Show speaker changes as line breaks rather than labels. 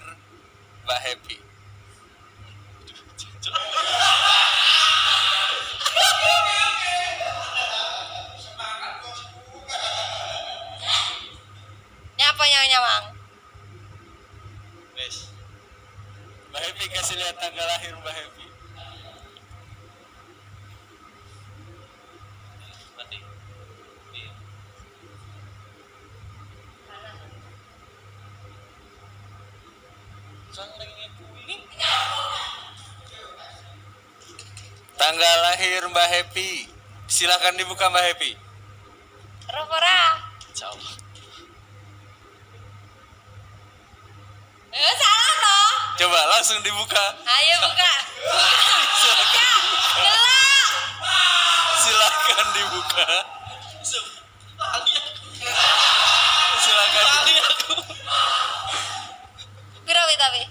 lahir Mbak Happy?
Ini apa yang nyawang?
Wes. Mbak Happy kasih lihat tanggal lahir Mbak Happy. Tanggal lahir Mbak Happy. Silakan dibuka Mbak Happy.
Rokora.
Insyaallah.
Eh salah toh.
Coba langsung dibuka.
Ayo buka.
Silakan dibuka. Silakan dibuka. Silakan dibuka.
Piro wi આવે